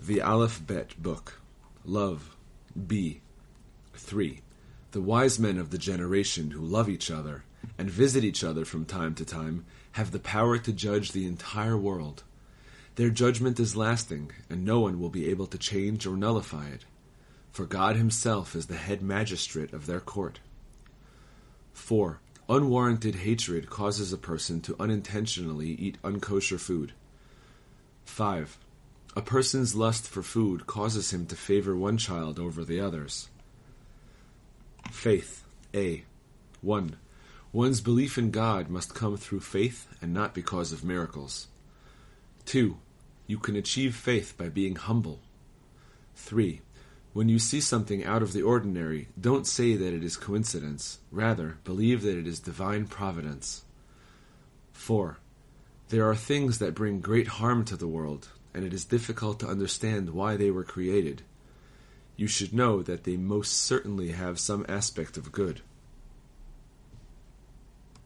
The Aleph Bet Book. Love. B. 3. The wise men of the generation who love each other and visit each other from time to time have the power to judge the entire world. Their judgment is lasting, and no one will be able to change or nullify it, for God Himself is the head magistrate of their court. 4. Unwarranted hatred causes a person to unintentionally eat unkosher food. 5. A person's lust for food causes him to favor one child over the others. Faith. A. 1. One's belief in God must come through faith and not because of miracles. 2. You can achieve faith by being humble. 3. When you see something out of the ordinary, don't say that it is coincidence. Rather, believe that it is divine providence. 4. There are things that bring great harm to the world, and it is difficult to understand why they were created. You should know that they most certainly have some aspect of good.